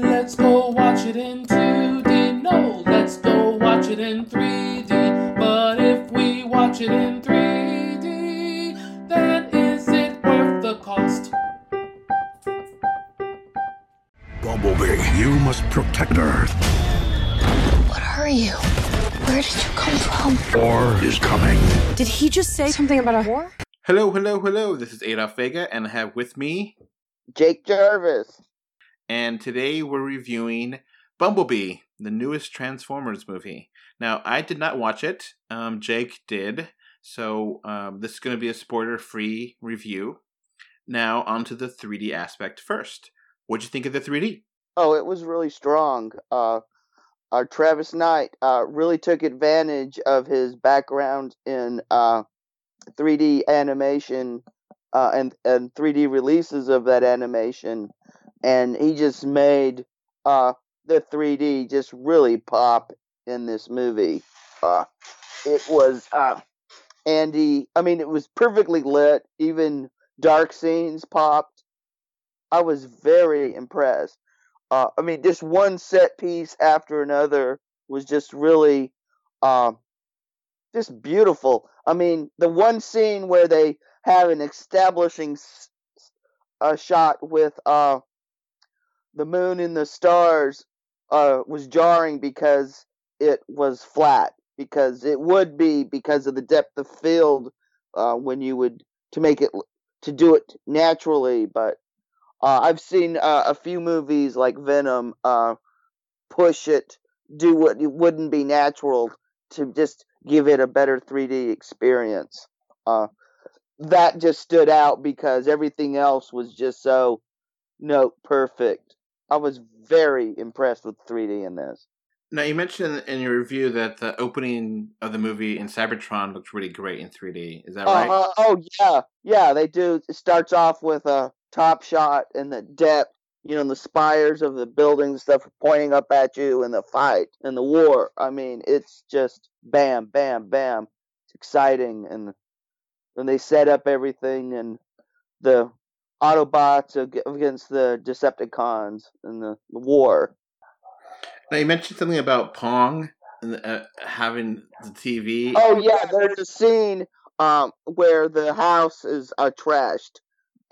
Let's go watch it in 2D. No, let's go watch it in 3D. But if we watch it in 3D, then is it worth the cost? Bumblebee, you must protect Earth. What are you? Where did you come from? War is coming. Did he just say something about a war? Hello, hello, hello. This is Adolf Vega, and I have with me, Jake Jarvis. And today we're reviewing Bumblebee, the newest Transformers movie. Now, I did not watch it. Um, Jake did, so um, this is going to be a spoiler-free review. Now, onto the 3D aspect first. What'd you think of the 3D? Oh, it was really strong. Uh, uh, Travis Knight uh, really took advantage of his background in uh, 3D animation uh, and and 3D releases of that animation, and he just made uh, the 3D just really pop in this movie. Uh, it was uh, Andy. I mean, it was perfectly lit. Even dark scenes popped. I was very impressed. Uh, I mean, just one set piece after another was just really, uh, just beautiful. I mean, the one scene where they have an establishing s- a shot with uh, the moon and the stars uh, was jarring because it was flat. Because it would be because of the depth of field uh, when you would to make it to do it naturally, but uh, I've seen uh, a few movies like Venom uh, push it, do what it wouldn't be natural to just give it a better 3D experience. Uh, that just stood out because everything else was just so no perfect. I was very impressed with 3D in this. Now, you mentioned in your review that the opening of the movie in Cybertron looked really great in 3D. Is that right? Uh, oh yeah, yeah, they do. It starts off with a top shot and the depth, you know, and the spires of the buildings and stuff pointing up at you and the fight and the war. I mean, it's just bam, bam, bam. It's exciting and then they set up everything and the Autobots against the Decepticons in the, the war. Now, you mentioned something about Pong and uh, having the TV. Oh yeah, there's a scene um where the house is uh, trashed,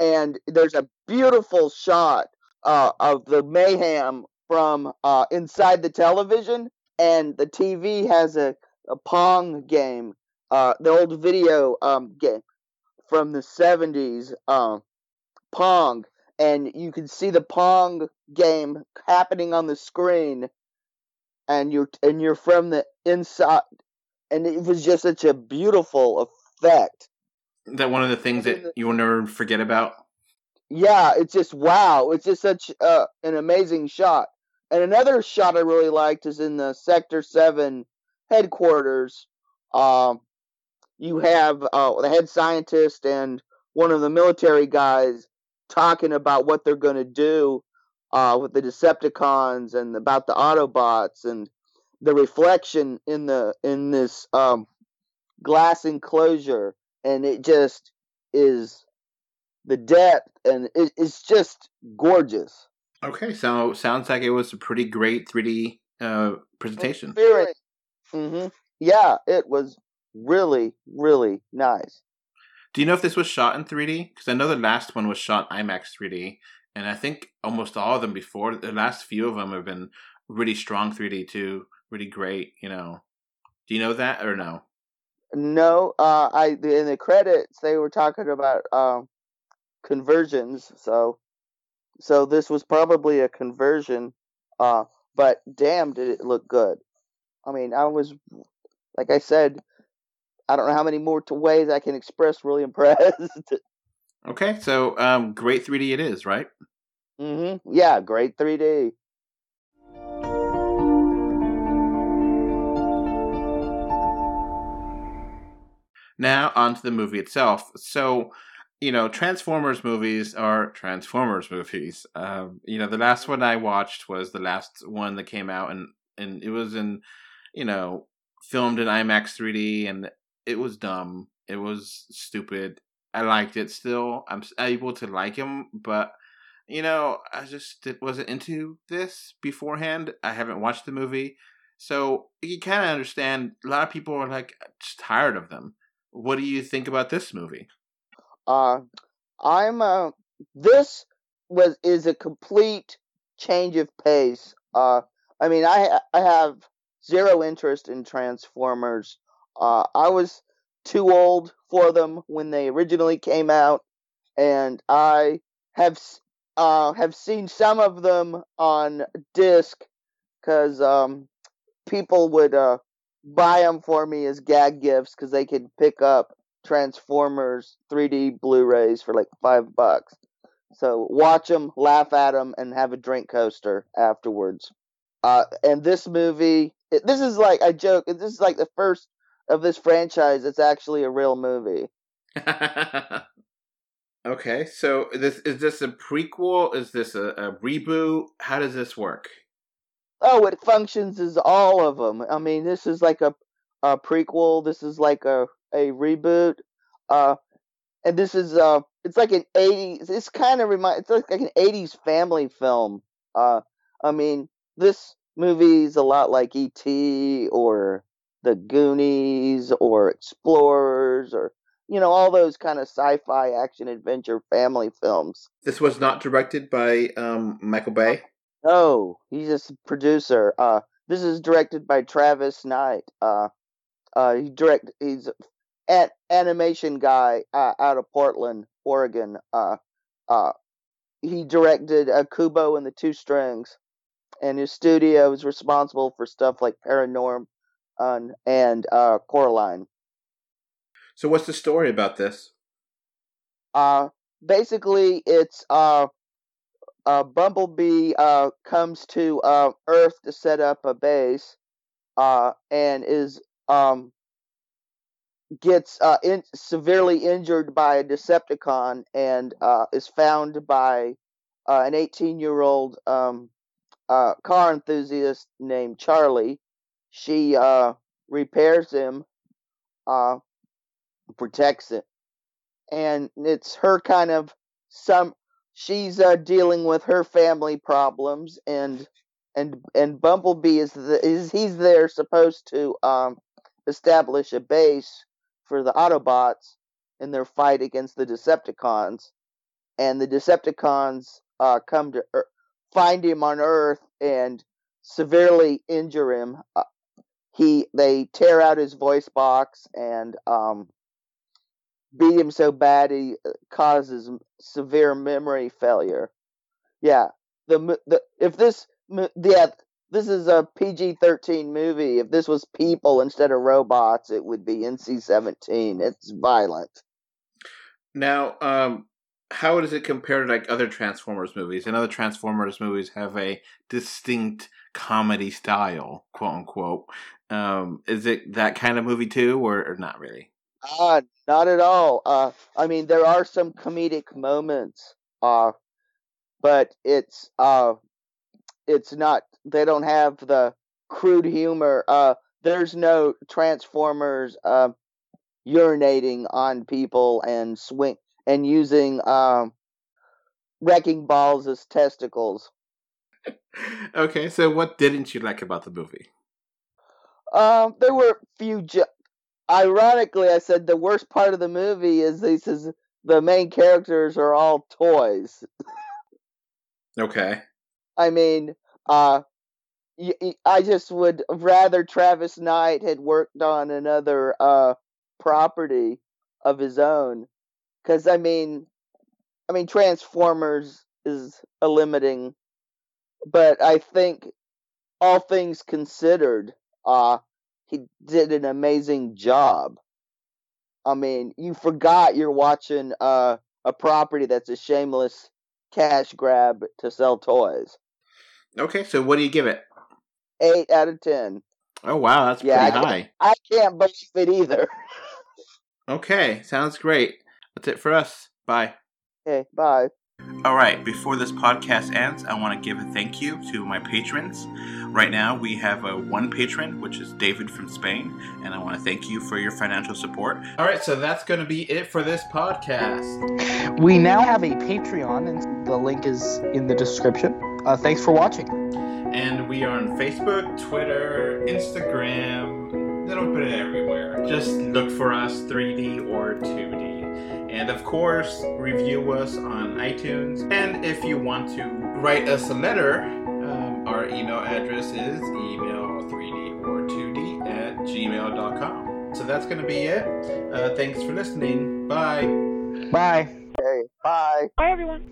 and there's a beautiful shot uh, of the mayhem from uh, inside the television, and the TV has a, a Pong game, uh, the old video um game from the '70s, um, Pong, and you can see the Pong game happening on the screen, and you're and you're from the inside and it was just such a beautiful effect. That one of the things that you will never forget about? Yeah, it's just wow. It's just such uh, an amazing shot. And another shot I really liked is in the Sector Seven headquarters. Um, you have uh, the head scientist and one of the military guys talking about what they're going to do uh, with the Decepticons and about the Autobots and the reflection in the in this um, glass enclosure, and it just is the depth, and it, it's just gorgeous. Okay, so sounds like it was a pretty great 3D uh, presentation. hmm Yeah, it was really really nice. Do you know if this was shot in 3D? Because I know the last one was shot IMAX 3D, and I think almost all of them before the last few of them have been really strong 3D too, really great. You know, do you know that or no? No, uh, I in the credits they were talking about um, conversions, so so this was probably a conversion. Uh, but damn, did it look good! I mean, I was like I said, I don't know how many more to ways I can express really impressed. Okay, so um, great 3D it is, right? hmm Yeah, great 3D. Now on to the movie itself. So, you know, Transformers movies are Transformers movies. Um, you know, the last one I watched was the last one that came out, and and it was in, you know, filmed in IMAX 3D, and it was dumb. It was stupid. I liked it still. I'm able to like him, but you know, I just wasn't into this beforehand. I haven't watched the movie, so you kind of understand. A lot of people are like just tired of them. What do you think about this movie? Uh, I'm uh, this was is a complete change of pace. Uh, I mean, I I have zero interest in Transformers. Uh, I was too old for them when they originally came out, and I have uh, have seen some of them on disc because um, people would uh, buy them for me as gag gifts because they could pick up Transformers 3D Blu-rays for like five bucks. So watch them, laugh at them, and have a drink coaster afterwards. Uh, and this movie, it, this is like I joke. This is like the first of this franchise it's actually a real movie. okay, so this is this a prequel? Is this a, a reboot? How does this work? Oh, it functions as all of them. I mean, this is like a a prequel. This is like a a reboot. Uh, and this is uh, it's like an '80s. This kind of remind. It's like, like an '80s family film. Uh, I mean, this movie's a lot like E.T. or The Goonies or Explorers or you know all those kind of sci-fi action adventure family films. This was not directed by um, Michael Bay. No, he's just a producer. Uh, this is directed by Travis Knight. Uh, uh, he direct. He's an animation guy uh, out of Portland, Oregon. Uh, uh, he directed uh, Kubo and the Two Strings, and his studio is responsible for stuff like Paranorm um, and uh, Coraline. So, what's the story about this? Uh, basically, it's uh, uh, Bumblebee uh, comes to uh, Earth to set up a base, uh, and is um, gets uh, in, severely injured by a Decepticon, and uh, is found by uh, an 18 year old um, uh, car enthusiast named Charlie. She uh, repairs him, uh, protects it, and it's her kind of some she's uh, dealing with her family problems and and and Bumblebee is the, is he's there supposed to um, establish a base for the Autobots in their fight against the Decepticons, and the Decepticons uh, come to er- find him on Earth and severely injure him. Uh, he they tear out his voice box and um, beat him so bad he uh, causes severe memory failure. Yeah, the the if this yeah this is a PG thirteen movie. If this was people instead of robots, it would be NC seventeen. It's violent. Now, um, how does it compare to like other Transformers movies? And other Transformers movies have a distinct comedy style, quote unquote. Um, is it that kind of movie too, or, or not really? Uh, not at all. Uh, I mean, there are some comedic moments, uh, but it's uh, it's not. They don't have the crude humor. Uh, there's no Transformers uh, urinating on people and swing and using um, wrecking balls as testicles. Okay, so what didn't you like about the movie? Um, there were a few ju- ironically, I said the worst part of the movie is he says the main characters are all toys. okay. I mean, uh, I just would rather Travis Knight had worked on another uh property of his own, because I mean, I mean Transformers is a limiting, but I think all things considered, uh, he did an amazing job. I mean, you forgot you're watching uh, a property that's a shameless cash grab to sell toys. Okay, so what do you give it? Eight out of ten. Oh wow, that's yeah, pretty I high. I can't believe it either. okay, sounds great. That's it for us. Bye. Okay, bye. All right, before this podcast ends, I want to give a thank you to my patrons. Right now, we have a one patron, which is David from Spain, and I want to thank you for your financial support. All right, so that's going to be it for this podcast. We now have a Patreon, and the link is in the description. Uh, thanks for watching. And we are on Facebook, Twitter, Instagram, a put it everywhere. Just look for us 3D or 2D. And of course, review us on iTunes. And if you want to write us a letter, um, our email address is email3d or 2d at gmail.com. So that's going to be it. Uh, thanks for listening. Bye. Bye. Okay, bye. Bye, everyone.